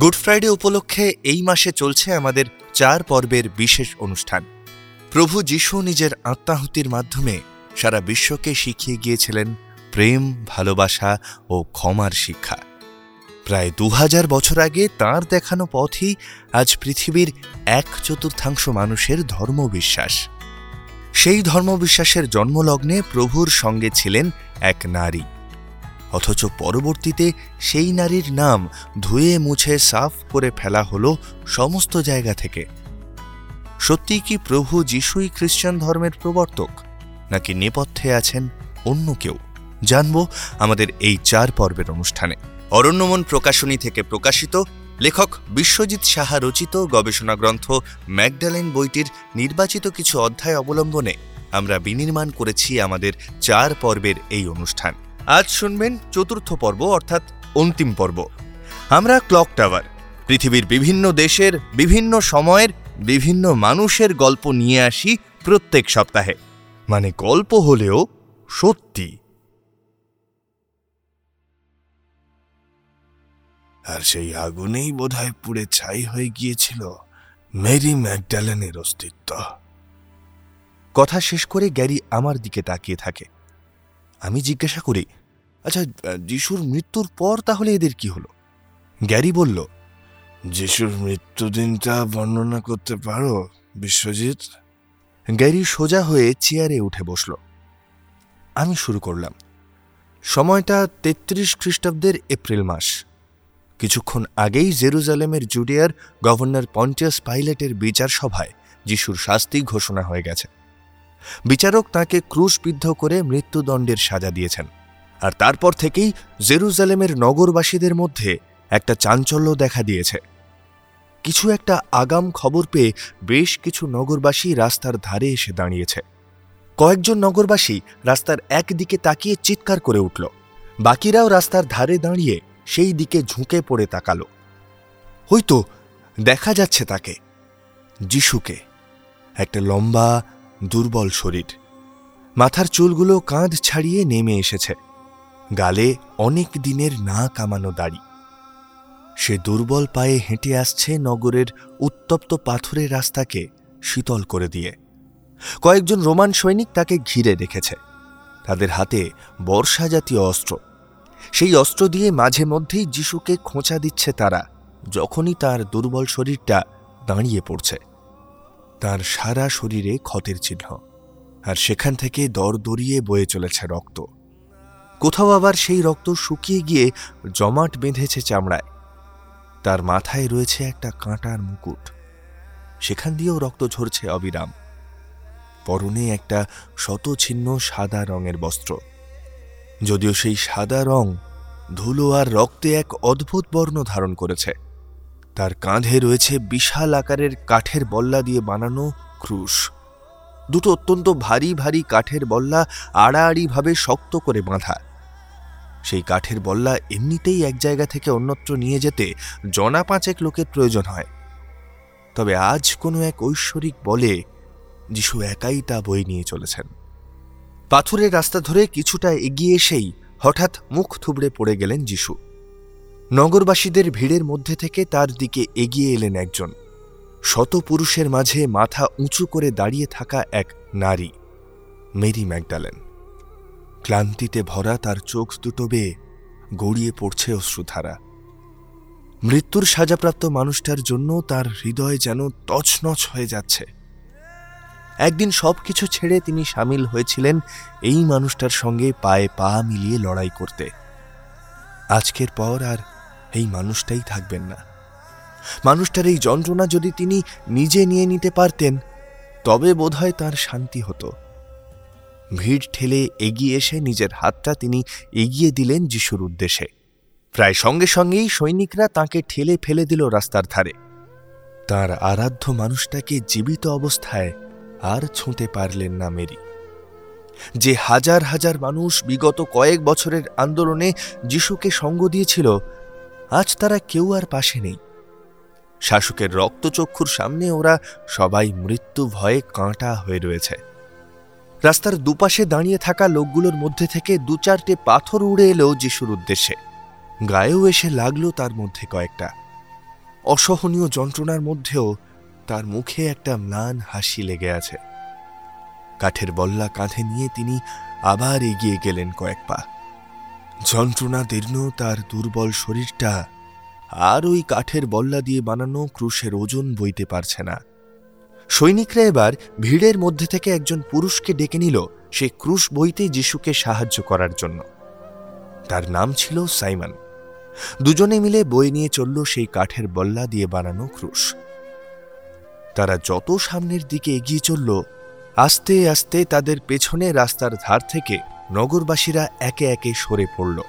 Good Friday উপলক্ষে এই মাসে চলছে আমাদের চার পর্বের বিশেষ অনুষ্ঠান। প্রভু যিশু নিজের আত্মাহুতির মাধ্যমে সারা বিশ্বকে শিখিয়ে গিয়েছিলেন প্রেম, ভালোবাসা ও ক্ষমার শিক্ষা। প্রায় দু হাজার বছর আগে তার দেখানো পথই আজ পৃথিবীর এক চতুর্থাংশ মানুষের ধর্মবিশ্বাস। সেই ধর্মবিশ্বাসের জন্মলগ্নে প্রভুর সঙ্গে ছিলেন এক নারী। অথচ পরবর্তীতে সেই নারীর নাম ধুয়ে মুছে সাফ করে ফেলা হলো সমস্ত জায়গা থেকে। সত্যি কি প্রভু যিশুই খ্রিস্টান ধর্মের প্রবর্তক, নাকি নেপথ্যে আছেন অন্য কেউ? জানব আমাদের এই চার পর্বের অনুষ্ঠানে। অরণ্যমন প্রকাশনী থেকে প্রকাশিত লেখক বিশ্বজিৎ সাহা রচিত গবেষণা গ্রন্থ ম্যাকডালেন বইটির নির্বাচিত কিছু অধ্যায় অবলম্বনে আমরা বিনির্মাণ করেছি আমাদের চার পর্বের এই অনুষ্ঠান। আজ শুনবেন চতুর্থ পর্ব অর্থাৎ অন্তিম পর্ব। আমরা ক্লক টাওয়ার পৃথিবীর বিভিন্ন দেশের বিভিন্ন সময়ের বিভিন্ন মানুষের গল্প নিয়ে আসি প্রত্যেক সপ্তাহে। মানে গল্প হলেও সত্যি। আর সেই আগুনেই বোধহয় পুড়ে ছাই হয়ে গিয়েছিল মেরি ম্যাকডালেনের অস্তিত্ব। কথা শেষ করে গ্যারি আমার দিকে তাকিয়ে থাকে। আমি জিজ্ঞাসা করি আচ্ছা যিশুর মৃত্যুর পর তাহলে এদের কি হলো? গ্যারি বলল যিশুর মৃত্যুদিনটা বর্ণনা করতে পারো বিশ্বজিৎ? গ্যারি সোজা হয়ে চেয়ারে উঠে বসল। আমি শুরু করলাম। সময়টা তেত্রিশ খ্রিস্টাব্দের এপ্রিল মাস। কিছুক্ষণ আগেই জেরুজালেমের জুডিয়ার গভর্নর পন্টিয়াস পাইলেটের বিচার সভায় যিশুর শাস্তি ঘোষণা হয়ে গেছে। বিচারক তাকে ক্রুশবিদ্ধ করে মৃত্যুদণ্ডের সাজা দিয়েছেন। আর তারপর থেকেই জেরুজালেমের নগরবাসীদের মধ্যে একটা চাঞ্চল্য দেখা দিয়েছে। কিছু একটা আগাম খবর পেয়ে বেশ কিছু নগরবাসী রাস্তার ধারে এসে দাঁড়িয়েছে। কয়েকজন নগরবাসী রাস্তার একদিকে তাকিয়ে চিৎকার করে উঠল। বাকিরাও রাস্তার ধারে দাঁড়িয়ে সেই দিকে ঝুঁকে পড়ে তাকালো। হয়তো দেখা যাচ্ছে তাকে। যিশুকে। একটা লম্বা, দুর্বল শরীর। মাথার চুলগুলো কাঁধ ছাড়িয়ে নেমে এসেছে। গালে অনেক দিনের না কামানো দাড়ি। সে দুর্বল পায়ে হেঁটে আসছে নগরের উত্তপ্ত পাথরের রাস্তাকে শীতল করে দিয়ে। কয়েকজন রোমান সৈনিক তাকে ঘিরে রেখেছে। তাদের হাতে বর্ষা জাতীয় অস্ত্র। সেই অস্ত্র দিয়ে মাঝে মধ্যেই যিশুকে খোঁচা দিচ্ছে তারা, যখনই তার দুর্বল শরীরটা দাঁড়িয়ে পড়ছে। তার সারা শরীরে ক্ষতের চিহ্ন। আর সেখান থেকে দর দরিয়ে বয়ে চলেছে রক্ত। কোথাও আবার সেই রক্ত শুকিয়ে গিয়ে জমাট বেঁধেছে চামড়ায়। তার মাথায় রয়েছে একটা কাঁটার মুকুট। সেখান দিয়েও রক্ত ঝরছে অবিরাম। পরনে একটা শতছিন্ন সাদা রঙের বস্ত্র। যদিও সেই সাদা রং ধুলো আর রক্তে এক অদ্ভুত বর্ণ ধারণ করেছে। তার কাঁধে রয়েছে বিশাল আকারের কাঠের বল্লা দিয়ে বানানো ক্রুশ। দুটো অত্যন্ত ভারী ভারী কাঠের বল্লা আড়াআড়িভাবে শক্ত করে বাঁধা। সেই কাঠের বল্লা এমনিতেই এক জায়গা থেকে অন্যত্র নিয়ে যেতে জনা পাঁচেক লোকের প্রয়োজন হয়। তবে আজ কোনো এক ঐশ্বরিক বলে যিশু একাই তা বই নিয়ে চলেছেন। পাথুরের রাস্তা ধরে কিছুটা এগিয়ে এসেই হঠাৎ মুখ থুবড়ে পড়ে গেলেন যিশু। নগরবাসীদের ভিড়ের মধ্যে থেকে তার দিকে এগিয়ে এলেন একজন। শত পুরুষের মাঝে মাথা উঁচু করে দাঁড়িয়ে থাকা এক নারী, মেরি ম্যাকডালেন। ক্লান্তিতে ভরা তার চোখ দুটো বেয়ে গড়িয়ে পড়ছে অশ্রুধারা। মৃত্যুর সাজাপ্রাপ্ত মানুষটার জন্য তার হৃদয় যেন তছনছ হয়ে যাচ্ছে। একদিন সব কিছু ছেড়ে তিনি সামিল হয়েছিলেন এই মানুষটার সঙ্গে পায়ে পা মিলিয়ে লড়াই করতে। আজকের পর আর এই মানুষটাই থাকবেন না। মানুষটার এই যন্ত্রণা যদি তিনি নিজে নিয়ে নিতে পারতেন, তবে বোধহয় তার শান্তি হতো। ভিড় ঠেলে এগিয়ে এসে নিজের হাতটা তিনি এগিয়ে দিলেন যিশুর উদ্দেশ্যে। প্রায় সঙ্গে সঙ্গেই সৈনিকরা তাকে ঠেলে ফেলে দিল রাস্তার ধারে। তার আরাধ্য মানুষটাকে জীবিত অবস্থায় আর ছুঁতে পারলেন না মেরি। যে হাজার হাজার মানুষ বিগত কয়েক বছরের আন্দোলনে যিশুকে সঙ্গ দিয়েছিল, আজ তারা কেউ আর পাশে নেই। শাসকের রক্তচক্ষুর সামনে ওরা সবাই মৃত্যু ভয়ে কাঁটা হয়ে রয়েছে। রাস্তার দুপাশে দাঁড়িয়ে থাকা লোকগুলোর মধ্যে থেকে দু চারটে পাথর উড়ে এলো যিশুর উদ্দেশ্যে। গায়েও এসে লাগল তার মধ্যে কয়েকটা। অসহনীয় যন্ত্রণার মধ্যেও তার মুখে একটা ম্লান হাসি লেগে আছে। কাঠের বল্লা কাঁধে নিয়ে তিনি আবার এগিয়ে গেলেন কয়েক পা। যন্ত্রণা দীর্ণ, তার দুর্বল শরীরটা আর ওই কাঠের বল্লা দিয়ে বানানো ক্রুশের ওজন বইতে পারছে না। সৈনিকরা এবার ভিড়ের মধ্যে থেকে একজন পুরুষকে ডেকে নিল সে ক্রুশ বইতে যিশুকে সাহায্য করার জন্য। তার নাম ছিল সাইমন। দুজনে মিলে বই নিয়ে চলল সেই কাঠের বল্লা দিয়ে বানানো ক্রুশ। তারা যত সামনের দিকে এগিয়ে চলল, আস্তে আস্তে তাদের পেছনে রাস্তার ধার থেকে নগরবাসীরা একে একে সরে পড়ল।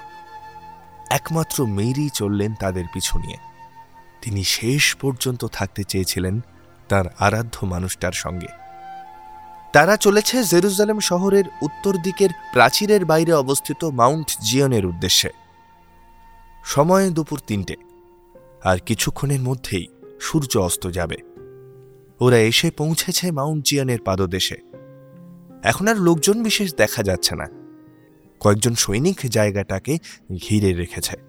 একমাত্র মেরি চললেন তাদের পিছু নিয়ে। তিনি শেষ পর্যন্ত থাকতে চেয়েছিলেন তার আরাধ্য মানুষটার সঙ্গে। তারা চলেছে জেরুজালেম শহরের উত্তর দিকের প্রাচীরের বাইরে অবস্থিত মাউন্ট জিয়নের উদ্দেশ্যে। সময় দুপুর তিনটে। আর কিছুক্ষণের মধ্যেই সূর্য অস্ত যাবে। ওরা এসে পৌঁছেছে মাউন্ট জিয়ানের পাদদেশে। এখন আর লোকজন বিশেষ দেখা যাচ্ছে না। কয়েকজন সৈনিক জায়গাটাকে ঘিরে রেখেছে।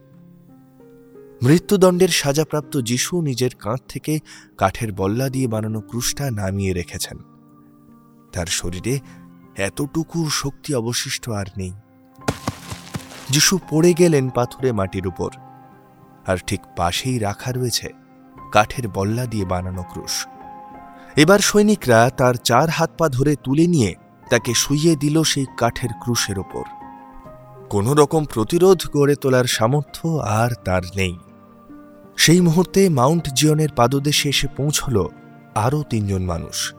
মৃত্যুদণ্ডের সাজাপ্রাপ্ত যিশু নিজের কাঁধ থেকে কাঠের বল্লা দিয়ে বানানো ক্রুশটা নামিয়ে রেখেছেন। তার শরীরে এতটুকু শক্তি অবশিষ্ট আর নেই। যিশু পড়ে গেলেন পাথুরে মাটির উপর, আর ঠিক পাশেই রাখা রয়েছে কাঠের বল্লা দিয়ে বানানো ক্রুশ। এবার সৈনিকরা তার চার হাত পা ধরে তুলে নিয়ে তাকে শুইয়ে দিল সেই কাঠের ক্রুশের ওপর কোনো রকম প্রতিরোধ গড়ে তোলার সামর্থ্য আর তার নেই। সেই মুহূর্তে মাউন্ট জিয়নের পাদদেশে এসে পৌঁছল আরও তিনজন মানুষ।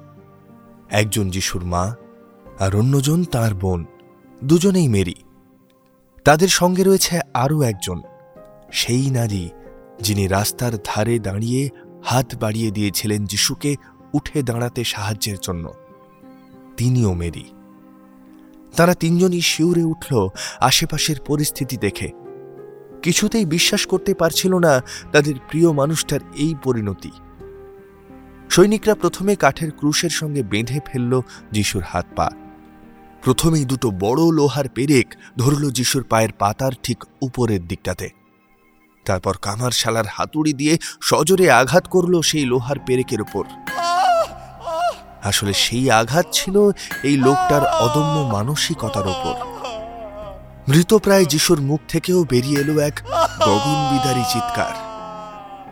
একজন যিশুর মা আর অন্যজন তার বোন, দুজনেই মেরি। তাদের সঙ্গে রয়েছে আরও একজন, সেই নারী যিনি রাস্তার ধারে দাঁড়িয়ে হাত বাড়িয়ে দিয়েছিলেন যিশুকে উঠে দাঁড়াতে সাহায্যের জন্য। তিনিও মেরি। তারা তিনজনই শিউরে উঠল আশেপাশের পরিস্থিতি দেখে। কিছুতেই বিশ্বাস করতে পারছিল না তাদের প্রিয় মানুষটার এই পরিণতি। সৈনিকরা প্রথমে কাঠের ক্রুশের সঙ্গে বেঁধে ফেলল যিশুর হাত পা। প্রথমেই দুটো বড় লোহার পেরেক ধরল যিশুর পায়ের পাতার ঠিক উপরের দিকটাতে। তারপর কামার শালার হাতুড়ি দিয়ে সজোরে আঘাত করল সেই লোহার পেরেকের ওপর আসলে সেই আঘাত ছিল এই লোকটার অদম্য মানসিকতার ওপর মৃতপ্রায় যিশুর মুখ থেকেও বেরিয়ে এলো এক গগনবিদারী চিৎকার।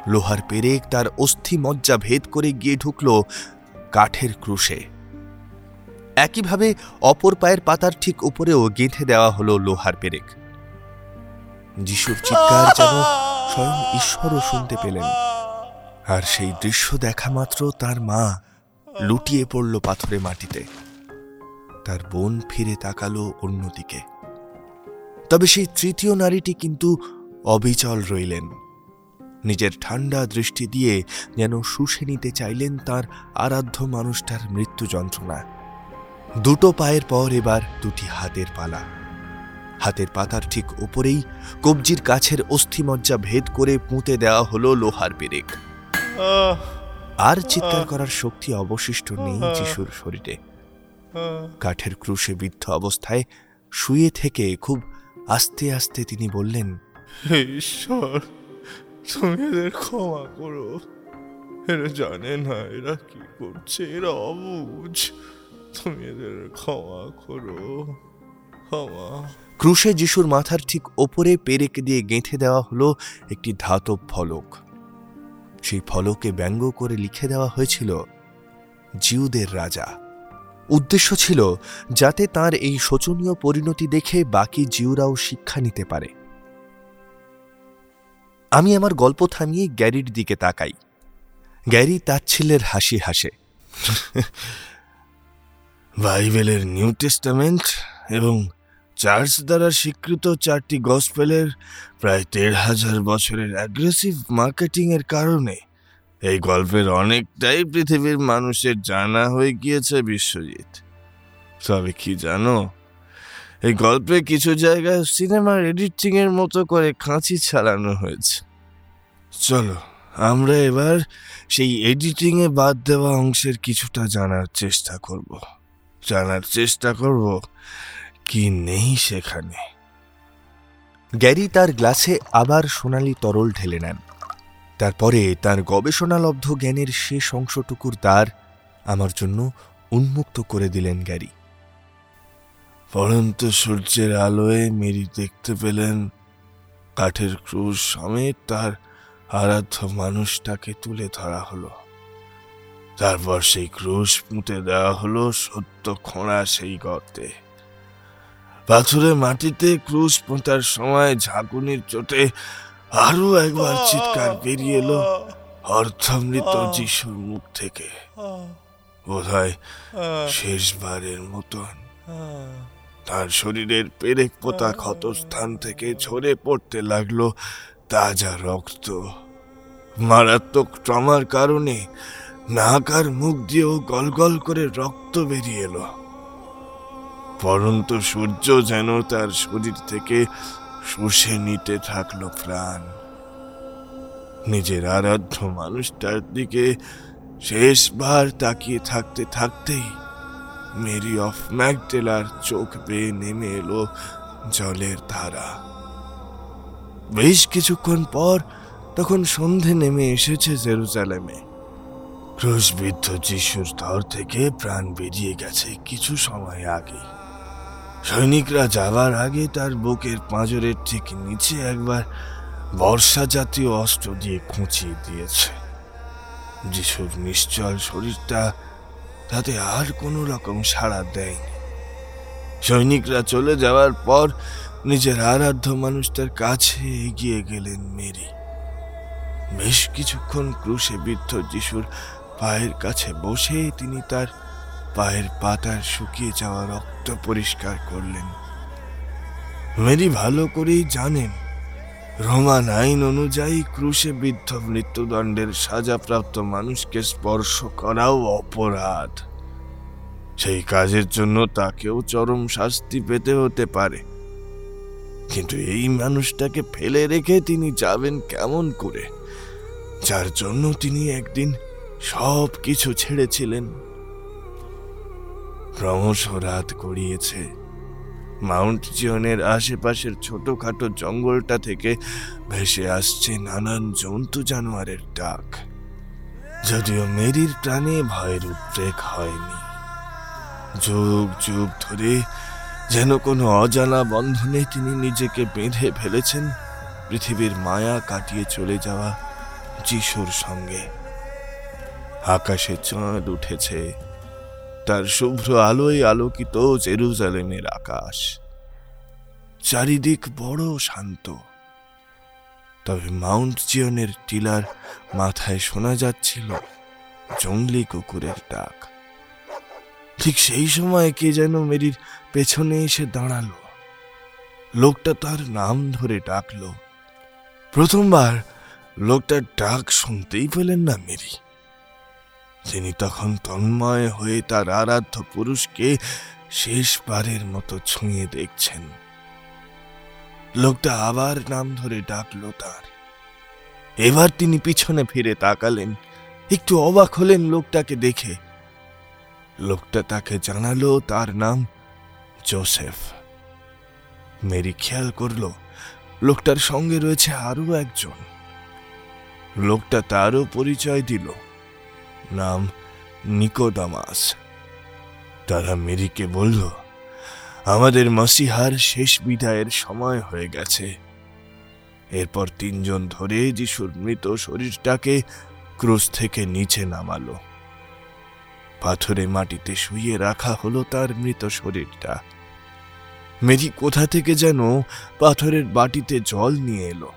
লোহার পেরেক তার অস্থি মজ্জা ভেদ করে গিয়ে ঢুকল কাঠের ক্রুশে। একইভাবে অপর পায়ের পাতার ঠিক উপরেও গেঁথে দেওয়া হলো লোহার পেরেক। যিশুর চিৎকার যেন স্বয়ং ঈশ্বরও শুনতে পেলেন। আর সেই দৃশ্য দেখা মাত্র তার মা লুটিয়ে পড়ল পাথরে মাটিতে। তার বোন ফিরে তাকালো অন্যদিকে। তবে সেই তৃতীয় নারীটি কিন্তু অবিচল রইলেন। নিজের ঠান্ডা দৃষ্টি দিয়ে যেন শুষে নিতে চাইলেন তার আরাধ্য মানুষটার মৃত্যু যন্ত্রণা। দুটো পায়ের পর এবার দুটি হাতের পালা। হাতের পাতার ঠিক উপরেই কবজির কাছের অস্থিমজ্জা ভেদ করে পুঁতে দেওয়া হলো লোহার পেরেক। আর চিৎকার করার শক্তি অবশিষ্ট নেই যিশুর শরীরে। কাঠের ক্রুশে বিদ্ধ অবস্থায় শুয়ে থেকে খুব আস্তে আস্তে তিনি বললেন হে ঈশ্বর তুমি এদের ক্ষমা করো। এরা জানে না এরা কি করছে। এরা অবুঝ। তুমি এদের ক্ষমা করো। ক্ষমা। ক্রুশে যিশুর মাথার ঠিক ওপরে পেরেক দিয়ে গেঁথে দেওয়া হলো একটি ধাতব ফলক। সেই ফলকে ব্যঙ্গ করে লিখে দেওয়া হয়েছিল জিউদের রাজা। উদ্দেশ্য ছিল যাতে তার এই শোচনীয় পরিণতি দেখে বাকি জিউরাও শিক্ষা নিতে পারে। আমি আমার গল্প থামিয়ে গ্যারির দিকে তাকাই। গ্যারি তাচ্ছিল্যের হাসি হাসে। বাইবেলের নিউ টেস্টামেন্ট এবং চার্চ দ্বারা স্বীকৃত চারটি গসপেলের প্রায় দেড় হাজার বছরের অ্যাগ্রেসিভ মার্কেটিংয়ের কারণে এই গল্পের অনেকটাই পৃথিবীর মানুষের জানা হয়ে গিয়েছে বিশ্বজিৎ। তবে কি জানো, এই গল্পে কিছু জায়গায় সিনেমার এডিটিং এর মতো করে খাঁচি ছাড়ানো হয়েছে। চলো, আমরা এবার সেই এডিটিং এ বাদ দেওয়া অংশের কিছুটা জানার চেষ্টা করব। জানার চেষ্টা করব কি নেই সেখানে। গ্যারি তার গ্লাসে আবার সোনালি তরল ঢেলে নেন। তারপরে তার গবেষণালব্ধ জ্ঞানের শেষ অংশটুকুর দ্বার আমার জন্য উন্মুক্ত করে দিলেন গ্যারি। পরন্ত সূর্যের আলোয় মেরি দেখতে পেলেন। কাঠের ক্রুশ সমেত তার আরাধ্য মানুষটাকে তুলে ধরা হলো। তারপর সেই ক্রুশ পুঁতে দেওয়া হলো সত্য খোঁড়া সেই গর্তে। পাথুরে মাটিতে ক্রুশ পোঁতার সময় ঝাঁকুনির চোটে আরও একবার চিৎকার বেরিয়ে এলো অর্থামৃত যিশুর মুখ থেকে। বোধহয় শেষবারের মতন। তার শরীরের পেরেক পোতা ক্ষতস্থান থেকে ঝরে পড়তে লাগল তাজা রক্ত। মারাত্মক ট্রমার কারণে নাকার মুখ দিয়েও গলগল করে রক্ত বেরিয়ে এলো। পরন্ত সূর্য যেন তার শরীর থেকে শুষে নিতে থাকল প্রাণ। নিজের আরাধ্য মানুষটার দিকে শেষবার তাকিয়ে থাকতে থাকতেই মেরি অফ ম্যাকডেলার চোখ বেয়ে নেমে এলো জলের ধারা। বেশ কিছুক্ষণ পর তখন সন্ধে নেমে এসেছে জেরুজালেমে। ক্রুশবিদ্ধ যিশুর ধর থেকে প্রাণ বেরিয়ে গেছে কিছু সময় আগে। সৈনিকরা যাবার আগে তার বুকের পাঁজরের ঠিক নিচে একবার বর্ষা জাতীয় অস্ত্র দিয়ে খুঁচিয়ে দিয়েছে। যিশুর নিশ্চল শরীরটা তাতে আর কোনো রকম সাড়া দেয়নি। সৈনিকরা চলে যাওয়ার পর নিজের আরাধ্য মানুষটার কাছে এগিয়ে গেলেন মেরি। বেশ কিছুক্ষণ ক্রুশে বিদ্ধ যিশুর পায়ের কাছে বসে তিনি তার পায়ের পাতার শুকিয়ে যাওয়া রক্ত পরিষ্কার করলেন। মেরি ভালো করেই জানেন রোমান আইন অনুযায়ী ক্রুশে বিদ্ধ মৃত্যুদণ্ডের সাজাপ্রাপ্ত মানুষকে স্পর্শ করাও অপরাধ। সেই কাজের জন্য তাকেও চরম শাস্তি পেতে হতে পারে। কিন্তু এই মানুষটাকে ফেলে রেখে তিনি যাবেন কেমন করে? যার জন্য তিনি একদিন সব কিছু ছেড়েছিলেন। ক্রমশ রাত গড়িয়েছে। মাউন্ট জিয়নের আশেপাশের ছোটখাটো জঙ্গলটা থেকে ভেসে আসছে নানান জন্তু জানোয়ারের ডাক। যদিও মেরির প্রাণে ভয়ের উদ্রেক হয়নি। যুগ যুগ ধরে যেন কোনো অজানা বন্ধনে তিনি নিজেকে বেঁধে ফেলেছেন, পৃথিবীর মায়া কাটিয়ে চলে যাওয়া যিশুর সঙ্গে। আকাশে চাঁদ উঠেছে। তার শুভ্র আলোয় আলোকিত জেরুজালেমের আকাশ। চারিদিক বড় শান্ত। তবে মাউন্ট জিয়নের টিলার মাথায় শোনা যাচ্ছিল জঙ্গলি কুকুরের ডাক। ঠিক সেই সময় কে যেন মেরির পেছনে এসে দাঁড়াল। লোকটা তার নাম ধরে ডাকলো। প্রথমবার লোকটার ডাক শুনতেই পেলেন না মেরি। তিনি তখন তন্ময় হয়ে তার আরাধ্য পুরুষকে শেষবারের মতো ছুঁয়ে দেখছেন। লোকটা আবার নাম ধরে ডাকলো তার। এবার তিনি পিছনে ফিরে তাকালেন, একটু অবাক হলেন লোকটাকে দেখে। লোকটা তাকে জানালো তার নাম জোসেফ। মেরি খেয়াল করল, লোকটার সঙ্গে রয়েছে আরও একজন। লোকটা তারও পরিচয় দিল। নাম নিকোদামাস। তারা মেরিকে বলল, আমাদের মাসিহার শেষ বিদায়ের সময় হয়ে গেছে। এরপর তিনজন ধরে যিশুর মৃত শরীরটাকে ক্রুশ থেকে নিচে নামালো। পাথরে মাটিতে শুয়ে রাখা হলো তার মৃত শরীরটা। মেরি কোথা থেকে যেন পাথরের বাটিতে জল নিয়ে এলো।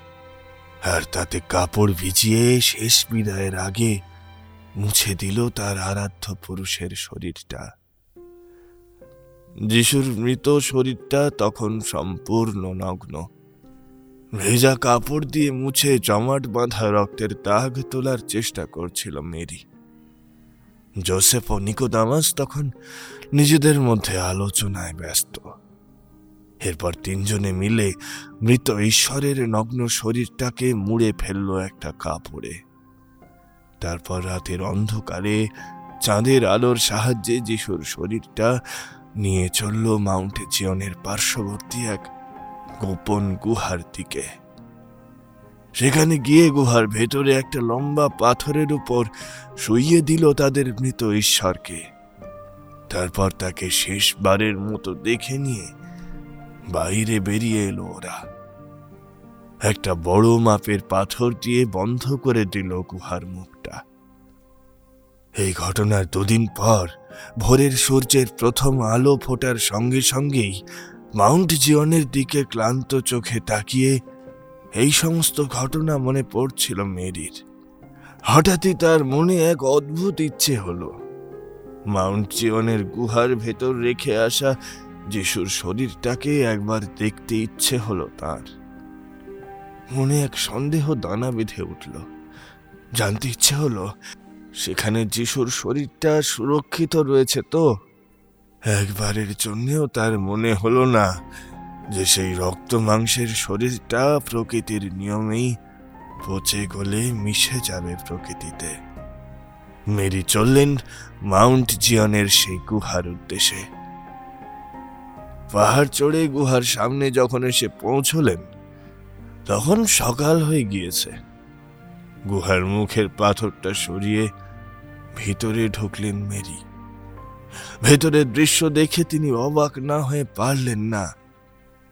আর তাতে কাপড় ভিজিয়ে শেষ বিদায়ের আগে মুছে দিল তার আরাধ্য পুরুষের শরীরটা। যিশুর মৃত শরীরটা তখন সম্পূর্ণ নগ্ন। ভেজা কাপড় দিয়ে মুছে জমাট বাঁধা রক্তের দাগ তোলার চেষ্টা করছিল মেরি। জোসেফ ও নিকোদামাস তখন নিজেদের মধ্যে আলোচনায় ব্যস্ত। এরপর তিনজনে মিলে মৃত ঈশ্বরের নগ্ন শরীরটাকে মুড়ে ফেলল একটা কাপড়ে। তারপর রাতের অন্ধকারে চাঁদের আলোর সাহায্যে যিশুর শরীরটা নিয়ে চলল মাউন্টে জিয়নের পার্শ্ববর্তী এক গোপন গুহার দিকে। সেখানে গিয়ে গুহার ভেতরে একটা লম্বা পাথরের উপর শুইয়ে দিল তাদের মৃত ঈশ্বরকে। তারপর তাকে শেষবারের মতো দেখে নিয়ে বাইরে বেরিয়ে এলো ওরা। একটা বড় মাপের পাথর দিয়ে বন্ধ করে দিল গুহার মুখটা এই ঘটনার দুদিন পর ভোরের সূর্যের প্রথম আলো ফোটার সঙ্গে সঙ্গেই মাউন্ট জিয়নের দিকে ক্লান্ত চোখে তাকিয়ে এই সমস্ত ঘটনা মনে পড়ছিল মেরির। হঠাৎই তার মনে এক অদ্ভুত ইচ্ছে হলো। মাউন্ট জিয়নের গুহার ভেতর রেখে আসা যিশুর শরীরটাকে একবার দেখতে ইচ্ছে হলো তার। মনে এক সন্দেহ দানা বেঁধে উঠল। জানতে ইচ্ছে হলো সেখানে যিশুর শরীরটা সুরক্ষিত রয়েছে তো। একবারের জন্যেও তার মনে হলো না যে সেই রক্ত মাংসের শরীরটা প্রকৃতির নিয়মেই পচে গলে মিশে যাবে প্রকৃতিতে। মেরি চললেন মাউন্ট জিয়নের সেই গুহার উদ্দেশ্যে। পাহাড় চড়ে গুহার সামনে যখন এসে পৌঁছলেন, তখন সকাল হয়ে গিয়েছে। গুহার মুখের পাথরটা সরিয়ে ভিতরে ঢুকলেন মেরি। ভেতরের দৃশ্য দেখে তিনি অবাক না হয়ে পারলেন না।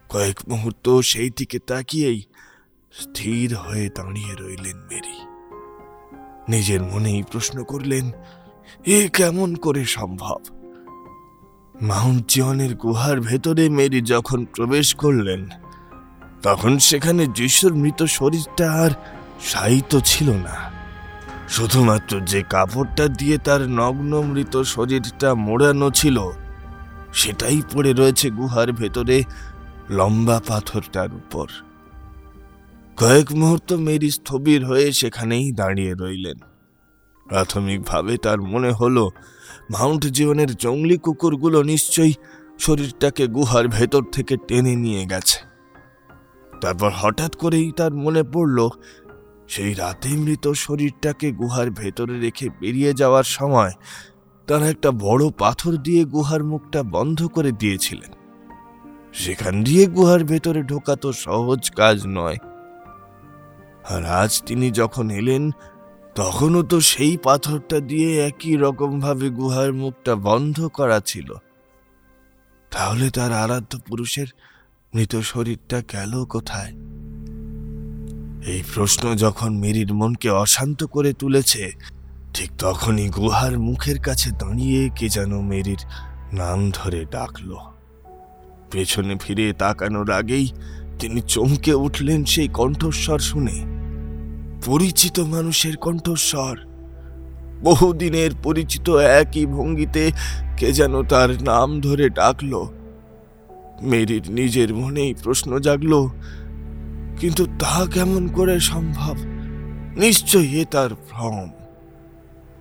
কয়েক মুহূর্ত সেই দিকে তাকিয়েই স্থির হয়ে দাঁড়িয়ে রইলেন মেরি। নিজের মনেই প্রশ্ন করলেন, এ কেমন করে সম্ভব? মাউন্ট জিয়নের গুহার ভেতরে মেরি যখন প্রবেশ করলেন, তখন সেখানে যিশুর মৃত শরীরটা আর সাহিত্য ছিল না। শুধুমাত্র যে কাপড়টা দিয়ে তার নগ্ন মৃত শরীরটা মোড়ানো ছিল, সেটাই পড়ে রয়েছে গুহার ভেতরে লম্বা পাথরটার উপর। কয়েক মুহূর্ত মেরি স্থবির হয়ে সেখানেই দাঁড়িয়ে রইলেন। প্রাথমিকভাবে তার মনে হলো, মাউন্ট জীবনের জঙ্গলি কুকুরগুলো নিশ্চয়ই শরীরটাকে গুহার ভেতর থেকে টেনে নিয়ে গেছে। তারপর হঠাৎ করেই তার মনে পড়ল সেই রাতে মৃত শরীরটাকে গুহার ভেতরে রেখে বেরিয়ে যাওয়ার সময় তারা একটা বড় পাথর দিয়ে গুহার মুখটা বন্ধ করে দিয়েছিলেন। সেখান দিয়ে গুহার ভেতরে ঢোকা তো সহজ কাজ নয়। আর আজ তিনি যখন এলেন, তখনও তো সেই পাথরটা দিয়ে একই রকম ভাবে গুহার মুখটা বন্ধ করা ছিল। তাহলে তার আরাধ্য পুরুষের মৃত শরীরটা গেল কোথায়? এই প্রশ্ন যখন মেরির মনকে অশান্ত করে তুলেছে, ঠিক তখনই গুহার মুখের কাছে দাঁড়িয়ে কে যেন মেরির নাম ধরে ডাকল। পেছনে ফিরে তাকানোর আগেই তিনি চমকে উঠলেন সেই কণ্ঠস্বর শুনে। পরিচিত মানুষের কণ্ঠস্বর। বহুদিনের পরিচিত একই ভঙ্গিতে কে যেন তার নাম ধরে ডাকল। মেরির নিজের মনেই প্রশ্ন জাগল কিন্তু তা কেমন করে সম্ভব? নিশ্চয়ই এ তার ভ্রম।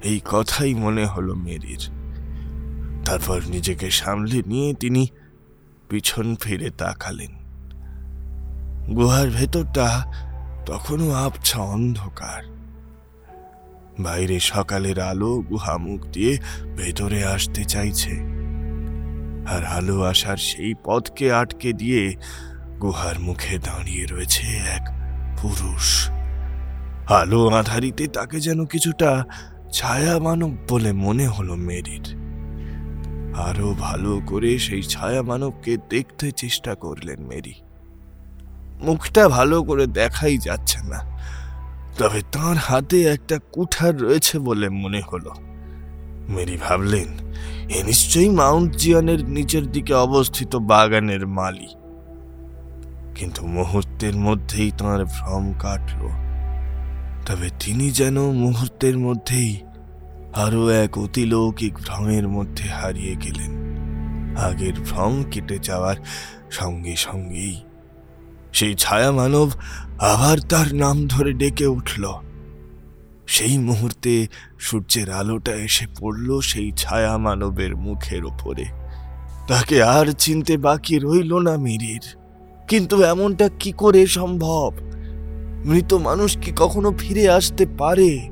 এই কথাই মনে হলো মেরির। তারপর নিজেকে সামলে নিয়ে তিনি পিছন ফিরে তাকালেন। গুহার ভেতরটা তখনও আবছা অন্ধকার। বাইরে সকালের আলো গুহা মুখ দিয়ে ভেতরে আসতে চাইছে। আর আলো আসার সেই পথকে আটকে দিয়ে গুহার মুখে দাঁড়িয়ে রয়েছে এক পুরুষ। আলো আধারিতে তাকে যেন কিছুটা ছায়া মানব বলে মনে হলো মেরির। আরও ভালো করে সেই ছায়া মানবকে দেখতে চেষ্টা করলেন মেরি। মুখটা ভালো করে দেখাই যাচ্ছে না, তবে তার হাতে একটা কুঠার রয়েছে বলে মনে হলো। মেরি ভাবলেন, এ নিশ্চয়ই মাউন্ট জিয়ানের নিচের দিকে অবস্থিত বাগানের মালি কিন্তু মুহূর্তের মধ্যেই তাঁর ভ্রম কাটল। তবে তিনি যেন মুহূর্তের মধ্যেই আরও এক অতিলৌকিক ভ্রমের মধ্যে হারিয়ে গেলেন। আগের ভ্রম কেটে যাওয়ার সঙ্গে সঙ্গেই সেই ছায়া মানব আবার তার নাম ধরে ডেকে উঠল। সেই মুহূর্তে সূর্যের আলোটা এসে পড়ল সেই ছায়া মানবের মুখের ওপরে। তাকে আর চিনতে বাকি রইল না মিরির কিন্তু এমনটা কি করে সম্ভব? মৃত মানুষ কি কখনো ফিরে আসতে পারে?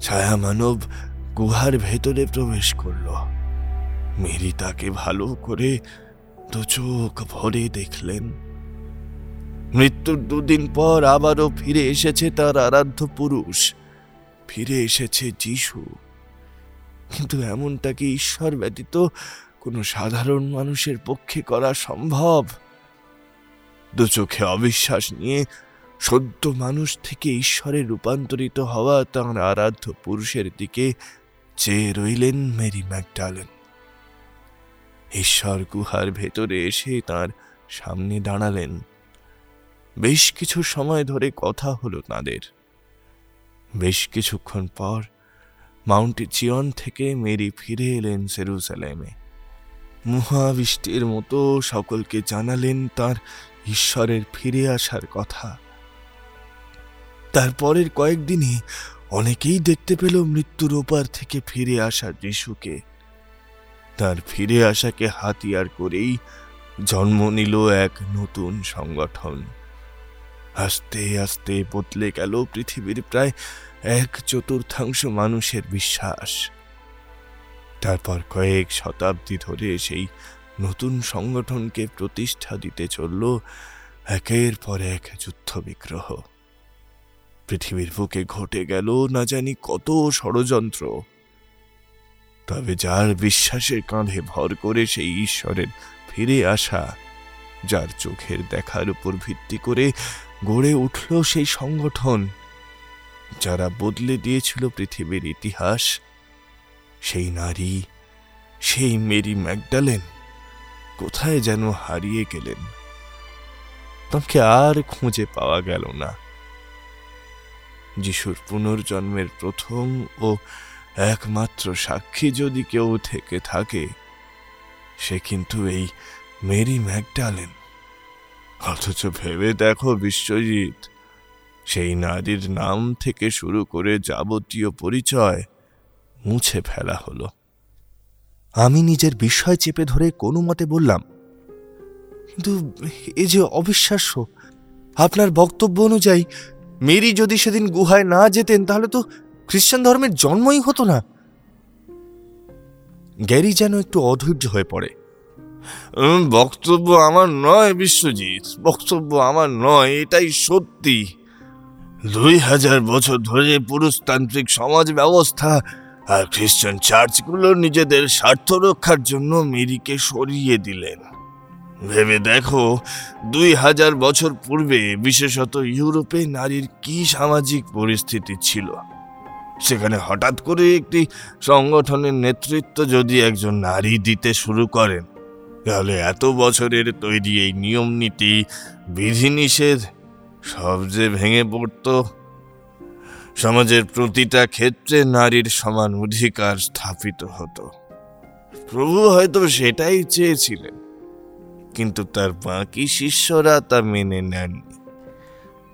ছায়া মানব গুহার ভেতরে প্রবেশ করল। মেরি তাকে ভালো করে দু চোখ ভরে দেখলেন। মৃত্যুর দুদিন পর আবারও ফিরে এসেছে তার আরাধ্য পুরুষ। ফিরে এসেছে যিশু। কিন্তু এমনটা কি ঈশ্বর ব্যতীত কোনো সাধারণ মানুষের পক্ষে করা সম্ভব? দু চোখে অবিশ্বাস নিয়ে সদ্য মানুষ থেকে ঈশ্বরে রূপান্তরিত হওয়া তাঁর আরাধ্য পুরুষের দিকে চেয়ে রইলেন মেরি ম্যাকডালেন। ঈশ্বর গুহার ভেতরে এসে তার সামনে দাঁড়ালেন। বেশ কিছু সময় ধরে কথা হলো তাঁদের। বেশ কিছুক্ষণ পর মাউন্টি চিয়ন থেকে মেরি ফিরে এলেন জেরুজালেমে। মহাবৃষ্টির মতো সকলকে জানালেন তার ঈশ্বরের ফিরে আসার কথা। তারপরের কয়েকদিনে অনেকেই দেখতে পেল মৃত্যুর ওপার থেকে ফিরে আসা যিশুকে। তার ফিরে আসাকে হাতিয়ার করেই জন্ম নিল এক নতুন সংগঠন। আস্তে আস্তে বদলে গেল পৃথিবীর প্রায় এক চতুর্থাংশ মানুষের বিশ্বাস। তারপর কয়েক শতাব্দী ধরে সেই নতুন সংগঠনকে প্রতিষ্ঠা দিতে চলল একের পর এক যুদ্ধ বিগ্রহ। পৃথিবীর বুকে ঘটে গেল না জানি কত ষড়যন্ত্র, তবে যার বিশ্বাসের কাঁধে ভর করে সেই ঈশ্বরের ফিরে আসা, যার চোখের দেখার উপর ভিত্তি করে গড়ে উঠল সেই সংগঠন, যারা বদলে দিয়েছিল পৃথিবীর ইতিহাস। সেই নারী, সেই মেরি ম্যাকডালেন কোথায় যেন হারিয়ে গেলেন। তাকে আর খুঁজে পাওয়া গেল না। যিশুর পুনর্জন্মের প্রথম ও একমাত্র সাক্ষী যদি কেউ থেকে থাকে, সে কিন্তু এই মেরি ম্যাকডালেন। অথচ ভেবে দেখো বিশ্বজিৎ, সেই নারীর নাম থেকে শুরু করে যাবতীয় পরিচয় মুছে ফেলা হলো। আমি নিজের বিস্ময় চেপে ধরে কোনো মতে বললাম, কিন্তু এ যে অবিশ্বাস্য, আপনার বক্তব্য অনুযায়ী মেরি যদি সেদিন গুহায় না যেতেন তাহলে তো খ্রিস্টান ধর্মের জন্মই হতো না। গ্যারি যেন একটু অধৈর্য হয়ে পড়ে। বক্তব্য আমার নয় বিশ্বজিৎ, বক্তব্য আমার নয়, এটাই সত্যি। দুই হাজার বছর ধরে পুরুষতান্ত্রিক সমাজ ব্যবস্থা আর খ্রিস্টান চার্চগুলো নিজেদের স্বার্থ রক্ষার জন্য মেরিকে সরিয়ে দিলেন। ভেবে দেখো, দুই হাজার বছর পূর্বে বিশেষত ইউরোপে নারীর কি সামাজিক পরিস্থিতি ছিল? সেখানে হঠাৎ করে একটি সংগঠনের নেতৃত্ব যদি একজন নারী দিতে শুরু করেন, তাহলে এত বছরের তৈরি এই নিয়ম নীতি বিধিনিষেধ সব যে ভেঙে পড়ত। সমাজের প্রতিটা ক্ষেত্রে নারীর সমান অধিকার স্থাপিত হতো। প্রভু হয়তো সেটাই চেয়েছিলেন, কিন্তু তার বাকি শিষ্যরা তা মেনে নেননি।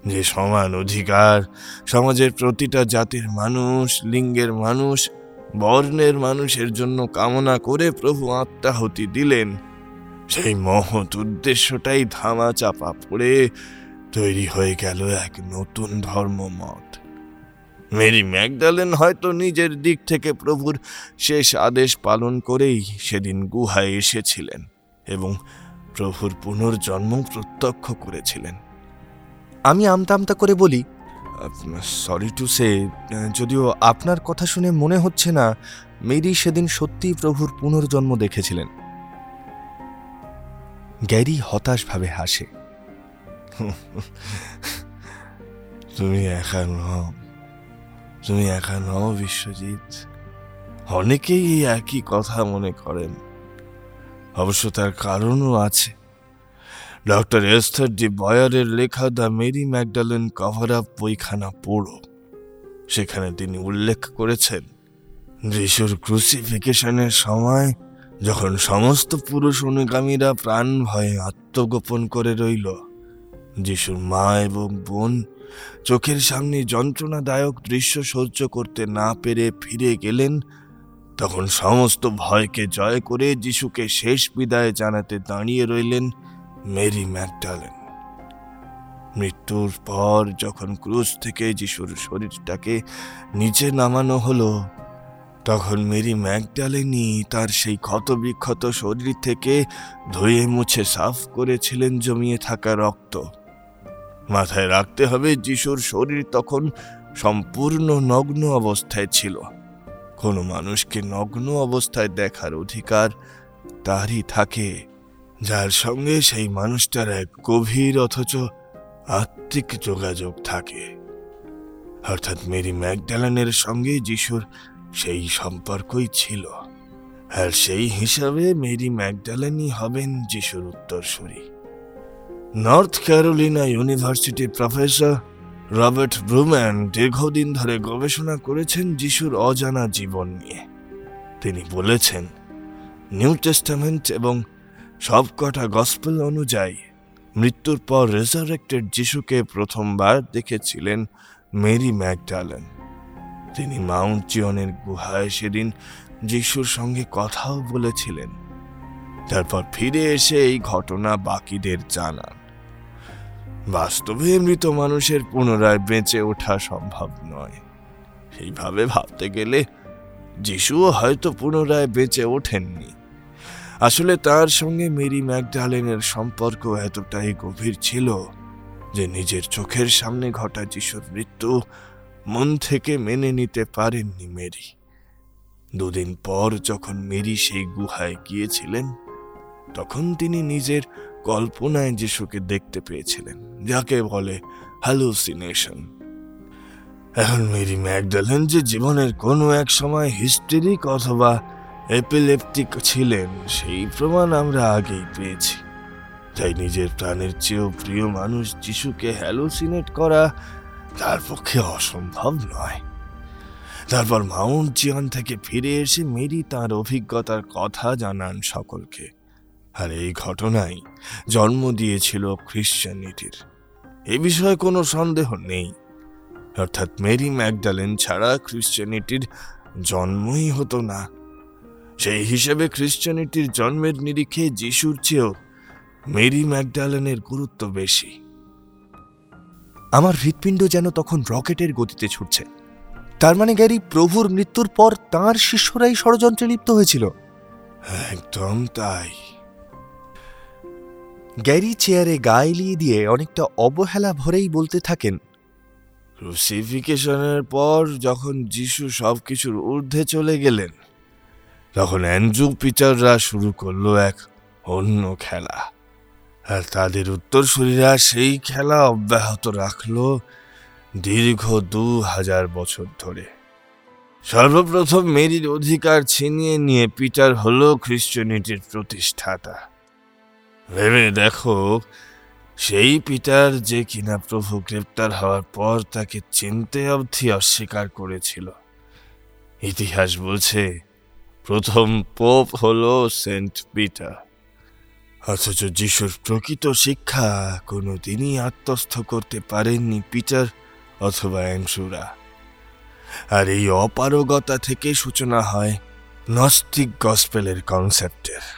যে সমান অধিকার সমাজের প্রতিটা জাতির মানুষ, লিঙ্গের মানুষ, বর্ণের মানুষের জন্য কামনা করে প্রভু আত্মাহুতি দিলেন, সেই মহৎ উদ্দেশ্যটাই ধামা চাপা পড়ে তৈরি হয়ে গেল এক নতুন ধর্মমত। মেরি ম্যাকডালেন হয়তো নিজের দিক থেকে প্রভুর শেষ আদেশ পালন করেই সেদিন গুহায় এসেছিলেন এবং প্রভুর পুনর্জন্ম প্রত্যক্ষ করেছিলেন। আমি আমতা আমতা করে বলি, সরি টু সে, যদিও আপনার কথা শুনে মনে হচ্ছে না, মেরি সেদিন সত্যিই প্রভুর পুনর্জন্ম দেখেছিলেন। গ্যারি হতাশভাবে হাসে। তুমি একা তুমি একা নও বিশ্বজিৎ। অনেকেই এই একই কথা মনে করেন। অবশ্য তার কারণও আছে। ডক্টর এস্থর ডি বয়ারের লেখা the Mary Magdalene cover up বইখানা পড়ো সেখানে তিনি উল্লেখ করেছেন, যিশুর ক্রুসিফিকেশনের সময় যখন সমস্ত পুরুষ অনুগামীরা প্রাণ ভয়ে আত্মগোপন করে রইল, যিশুর মা এবং বোন চোখের সামনে যন্ত্রণাদায়ক দৃশ্য সহ্য করতে না পেরে ফিরে গেলেন, তখন সমস্ত ভয়কে জয় করে যিশুকে শেষ বিদায় জানাতে দাঁড়িয়ে রইলেন মেরি ম্যাকডালেন। মৃত্যুর পর যখন ক্রুজ থেকে যিশুর শরীরটাকে নিচে নামানো হলো, তখন মেরি ম্যাকডালেনি তার সেই ক্ষতবিক্ষত শরীর থেকে ধুয়ে মুছে সাফ করেছিলেন জমিয়ে থাকা রক্ত। মাথায় রাখতে হবে যিশুর শরীর তখন সম্পূর্ণ নগ্ন অবস্থায় ছিল। কোনো মানুষকে নগ্ন অবস্থায় দেখার অধিকার তারই থাকে, যার সঙ্গে সেই মানুষটার এক গভীর অথচ আত্মিক যোগাযোগ থাকে। অর্থাৎ মেরি ম্যাকডালানের সঙ্গে যিশুর সেই সম্পর্কই ছিল, আর সেই হিসাবে মেরি ম্যাকডালানই হবেন যিশুর উত্তরসূরি। নর্থ ক্যারোলিনা ইউনিভার্সিটির প্রফেসর রবার্ট ব্রুম্যান দীর্ঘদিন ধরে গবেষণা করেছেন যিশুর অজানা জীবন নিয়ে। তিনি বলেছেন, নিউ টেস্টামেন্ট এবং সবকটা গসপেল অনুযায়ী, মৃত্যুর পর রেজারেক্টেড যিশুকে প্রথমবার দেখেছিলেন মেরি ম্যাকডালেন। তিনি মাউন্ট চিয়নের গুহায় সেদিন যিশুর সঙ্গে কথাও বলেছিলেন। তারপর ফিরে এসে এই ঘটনা বাকিদের জানান। বাস্তবে মৃত মানুষের পুনরায় বেঁচে ওঠা সম্ভব নয়। সেইভাবে ভাবতে গেলে যিশুও হয়তো পুনরায় বেঁচে ওঠেননি। আসলে তার সঙ্গে মেরি ম্যাকডালেনের সম্পর্ক এতটাই গভীর ছিল যে নিজের চোখের সামনে ঘটা যিশুর মৃত্যু মন থেকে মেনে নিতে পারেননি মেরি। দুদিন পর যখন মেরি সেই গুহায় গিয়েছিলেন, তখন তিনি নিজের কল্পনায় যিশুকে দেখতে পেয়েছিলেন, যাকে বলে হ্যালুসিনেশন এখন মেরি ম্যাকডালেন যে জীবনের কোনো এক সময় হিস্টেরিক অথবা এপিলেপটিক ছিলেন, সেই প্রমাণ আমরা আগেই পেয়েছি। তাই নিজের প্রাণের চেয়েও প্রিয় মানুষ যিশুকে হ্যালুসিনেট করা তার পক্ষে অসম্ভব নয়। তারপর মাউন্ট জিয়ন থেকে ফিরে এসে মেরি তার অভিজ্ঞতার কথা জানান সকলকে। আর এই ঘটনাই জন্ম দিয়েছিল খ্রিশ্চানিটির এ বিষয়ে কোনো সন্দেহ নেই। অর্থাৎ মেরি ম্যাকডালেন ছাড়া খ্রিশ্চানিটির জন্মই হতো না। সেই হিসেবে খ্রিশ্চানিটির জন্মের নিরিখে যিশুর চেয়েও মেরি ম্যাকডালেনের গুরুত্ব বেশি। আমার হৃৎপিণ্ড যেন তখন রকেটের গতিতে ছুটছে। তার মানে গ্যারি, প্রভুর মৃত্যুর পর তার শিষ্যরাই ষড়যন্ত্রে লিপ্ত হয়েছিল। একদম তাই। গ্যারি চেয়ারে গা এলিয়ে দিয়ে অনেকটা অবহেলা ভরেই বলতে থাকেন ক্রুসিফিকেশনের পর যখন যিশু সবকিছুর ঊর্ধ্বে চলে গেলেন, তখন অ্যান্ড্রু পিটাররা শুরু করল এক অন্য খেলা। আর তাদের উত্তরসূরিরা সেই খেলা অব্যাহত রাখল দীর্ঘ দু হাজার বছর ধরে। সর্বপ্রথম মেরির অধিকার ছিনিয়ে নিয়ে পিটার হল খ্রিস্টানিটির প্রতিষ্ঠাতা। ভেবে দেখো, সেই পিটার যে কিনা প্রভু গ্রেপ্তার হওয়ার পর তাকে চিনতে অবধি অস্বীকার করেছিল। ইতিহাস বলছে, প্রথম পোপ হল সেন্ট পিটার। অথচ যিশুর প্রকৃত শিক্ষা কোনো দিনই আত্মস্থ করতে পারেননি পিটার অথবা অ্যান্সুরা আর এই অপারগতা থেকে সূচনা হয় নস্তিক গসপেলের কনসেপ্টের।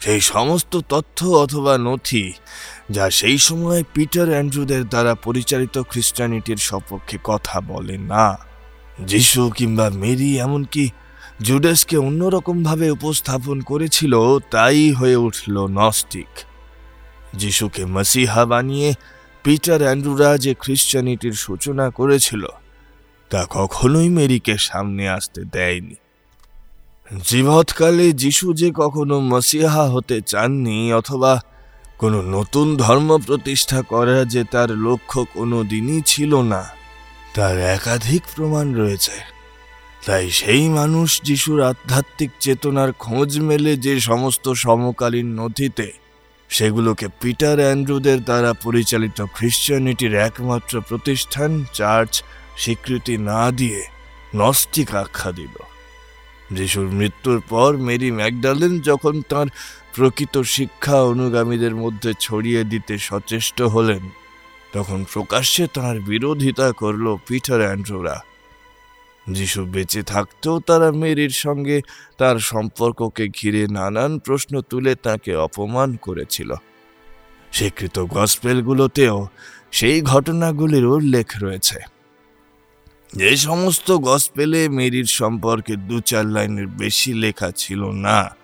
সেই সমস্ত তথ্য অথবা নথি যা সেই সময় পিটার অ্যান্ড্রুদের দ্বারা পরিচালিত খ্রিস্টানিটির সপক্ষে কথা বলে না। যিশু কিংবা মেরি এমনকি জুডাসকে অন্যরকমভাবে উপস্থাপন করেছিল, তাই হয়ে উঠল নস্টিক। যিশুকে মসিহা বানিয়ে পিটার অ্যান্ড্রুরা যে খ্রিস্টানিটির সূচনা করেছিল, তা কখনোই মেরিকে সামনে আসতে দেয়নি। জীবৎকালে যিশু যে কখনো মসিহা হতে চাননি অথবা কোনো নতুন ধর্ম প্রতিষ্ঠা করা যে তার লক্ষ্য কোনো দিনই ছিল না, তার একাধিক প্রমাণ রয়েছে। তাই সেই মানুষ যিশুর আধ্যাত্মিক চেতনার খোঁজ মেলে যে সমস্ত সমকালীন নথিতে সেগুলোকে পিটার অ্যান্ড্রুদের দ্বারা পরিচালিত খ্রিশ্চানিটির একমাত্র প্রতিষ্ঠান চার্চ স্বীকৃতি না দিয়ে নস্টিক আখ্যা দিল। যিশুর মৃত্যুর পর মেরি ম্যাকডালেন যখন তার প্রকৃত শিক্ষা অনুগামীদের মধ্যে ছড়িয়ে দিতে সচেষ্ট হলেন, তখন প্রকাশ্যে তার বিরোধিতা করল পিটার অ্যান্ড্রোরা। যিশু বেঁচে থাকতেও তারা মেরির সঙ্গে তার সম্পর্ককে ঘিরে নানান প্রশ্ন তুলে তাকে অপমান করেছিল। স্বীকৃত গসপেলগুলোতেও সেই ঘটনাগুলির উল্লেখ রয়েছে। যে সমস্ত গসপেলে মেরির সম্পর্কে দু চার লাইনের বেশি লেখা ছিল না,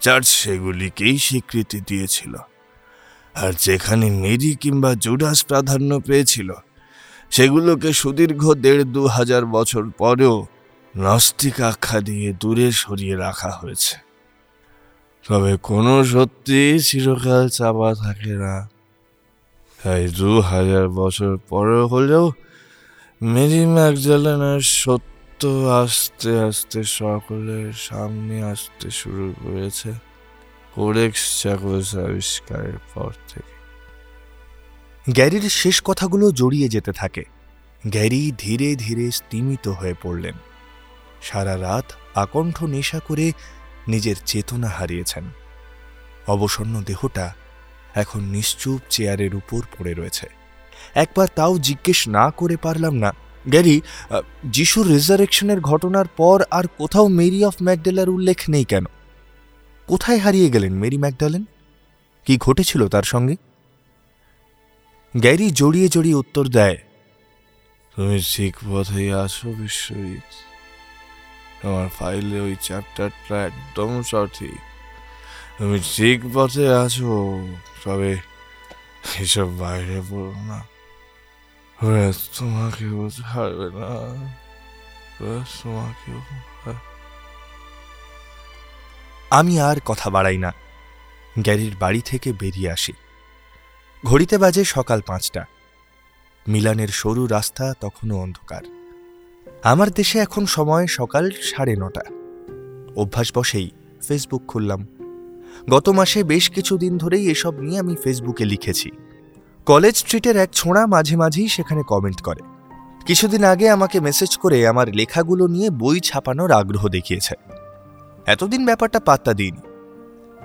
চার্চ সেগুলিকেই স্বীকৃতি দিয়েছিল। আর যেখানে মেরি কিংবা জুডাস প্রাধান্য পেয়েছিল, সেগুলোকে সুদীর্ঘ দেড় দু হাজার বছর পরেও নাস্তিক আখ্যা দিয়ে দূরে সরিয়ে রাখা হয়েছে। তবে কোনো সত্যি চিরকাল চাপা থাকে না। তাই দু হাজার বছর পরে হলেও মেরি ম্যাকজালেনের সত্য আস্তে আস্তে সকলের সামনে আসতে শুরু করেছে কোরেক্স চাকস আবিষ্কারের পর থেকে। গ্যারির শেষ কথাগুলো জড়িয়ে যেতে থাকে। গ্যারি ধীরে ধীরে স্তিমিত হয়ে পড়লেন। সারা রাত আকণ্ঠ নেশা করে নিজের চেতনা হারিয়েছেন। অবসন্ন দেহটা এখন নিশ্চুপ চেয়ারের উপর পড়ে রয়েছে। একবার তাও জিজ্ঞেস না করে পারলাম না। গ্যারি যিশুর রেজারেকশনের ঘটনার পর আর কোথাও মেরি অফ ম্যাকডেলার উল্লেখ নেই কেন? কোথায় হারিয়ে গেলেন মেরি ম্যাকডালেন? কি ঘটেছিল তার সঙ্গে? গ্যারি জড়িয়ে জড়িয়ে উত্তর দেয়, তুমি ঠিক পথেই আসো বিশ্বজিৎ। তোমার ফাইলে ওই চ্যাপ্টারটা একদম সঠিক। তুমি ঠিক পথে আছো, তবে এসব বাইরে পড়ো না। ওরা তোমাকেও ছাড়বে আমি আর কথা বাড়াই না। গ্যারির বাড়ি থেকে বেরিয়ে আসি। ঘড়িতে বাজে সকাল পাঁচটা। মিলানের সরু রাস্তা তখনও অন্ধকার। আমার দেশে এখন সময় সকাল সাড়ে নটা। অভ্যাস বসেই ফেসবুক খুললাম। গত মাসে বেশ কিছুদিন ধরেই এসব নিয়ে আমি ফেসবুকে লিখেছি। কলেজ স্ট্রিটের এক ছোঁড়া মাঝে মাঝেই সেখানে কমেন্ট করে। কিছুদিন আগে আমাকে মেসেজ করে আমার লেখাগুলো নিয়ে বই ছাপানোর আগ্রহ দেখিয়েছে। এতদিন ব্যাপারটা পাত্তা দিইনি।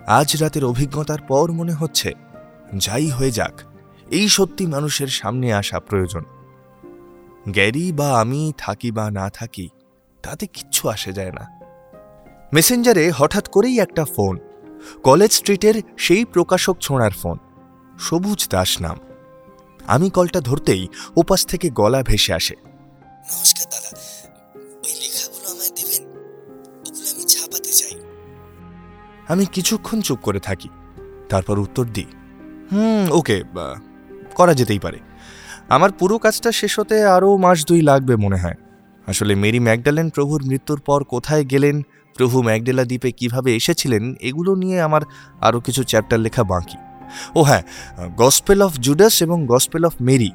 আজ রাতের অভিজ্ঞতার পর মনে হচ্ছে, যাই হয়ে যাক, এই সত্যি মানুষের সামনে আসা প্রয়োজন। গ্যারি বা আমি থাকি বা না থাকি, তাতে কিচ্ছু আসে যায় না। মেসেঞ্জারে হঠাৎ করেই একটা ফোন, কলেজ স্ট্রিটের সেই প্রকাশক ছোঁড়ার ফোন। সবুজ দাস নাম। আমি কলটা ধরতেই ওপাশ থেকে গলা ভেসে আসে। নমস্কার দাদা। ওই লেখাগুলো আমায় দেবেন? ওগুলো আমি ছাপাতে চাই। আমি কিছুক্ষণ চুপ করে থাকি। তারপর উত্তর দিই হুম ওকে বা, করা যেতেই পারে। আমার পুরো কাজটা শেষ হতে আরও মাস দুই লাগবে মনে হয়। আসলে মেরি ম্যাকডালেন প্রভুর মৃত্যুর পর কোথায় গেলেন প্রভু ম্যাকডেলা দ্বীপে কীভাবে এসেছিলেন এগুলো নিয়ে আমার আরও কিছু চ্যাপ্টার লেখা বাকি। ও হ্যাঁ গসপেল অফ জুডাস এবং গসপেল অফ মেরি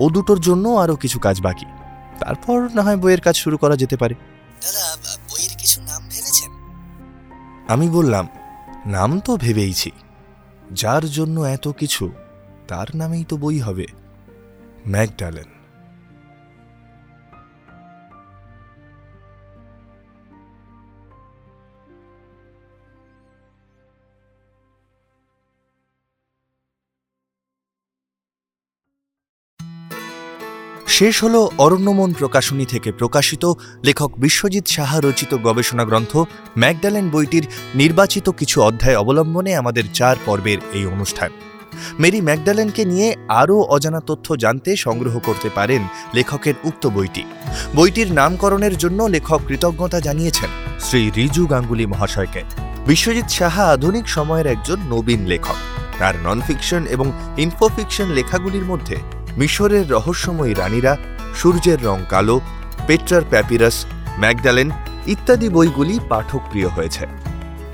ও দুটোর জন্য আরও কিছু কাজ বাকি। তারপর না হয় বইয়ের কাজ শুরু করা যেতে পারে। দাদা বইয়ের কিছু নাম ভেবেছেন? আমি বললাম নাম তো ভেবেইছি। যার জন্য এত কিছু তার নামেই তো বই হবে। ম্যাকডালেন শেষ হল অরণ্যমন প্রকাশনী থেকে প্রকাশিত লেখক বিশ্বজিৎ সাহা রচিত গবেষণা গ্রন্থ ম্যাকডালেন বইটির নির্বাচিত কিছু অধ্যায় অবলম্বনে আমাদের চার পর্বের এই অনুষ্ঠান। মেরি ম্যাকডালেনকে নিয়ে আরও অজানা তথ্য জানতে সংগ্রহ করতে পারেন লেখকের উক্ত বইটি। বইটির নামকরণের জন্য লেখক কৃতজ্ঞতা জানিয়েছেন শ্রী রিজু গাঙ্গুলি মহাশয়কে। বিশ্বজিৎ সাহা আধুনিক সময়ের একজন নবীন লেখক। তার নন ফিকশন এবং ইনফোফিকশন লেখাগুলির মধ্যে মিশরের রহস্যময়ী রানীরা সূর্যের রং কালো, পেট্রার প্যাপিরাস ম্যাকডালেন ইত্যাদি বইগুলি পাঠকপ্রিয় হয়েছে।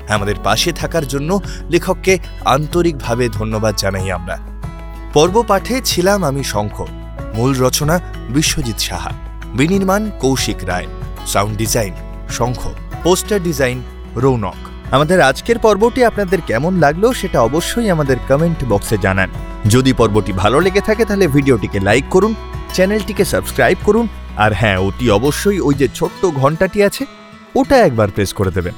আমাদের পাশে থাকার জন্য লেখককে আন্তরিকভাবে ধন্যবাদ জানাই আমরা। পর্ব পাঠে ছিলাম আমি শঙ্খ, মূল রচনা বিশ্বজিৎ সাহা, বিনির্মাণ Koushik Roy, sound design Shankha, poster design Rounak. আমাদের আজকের পর্বটি আপনাদের কেমন লাগল সেটা অবশ্যই আমাদের কমেন্ট বক্সে জানান। যদি পর্বটি ভালো লেগে থাকে তাহলে ভিডিওটিকে লাইক করুন, চ্যানেলটিকে সাবস্ক্রাইব করুন, আর হ্যাঁ অতি অবশ্যই ওই যে ছোট্ট ঘন্টাটি আছে, ওটা একবার প্রেস করে দেবেন।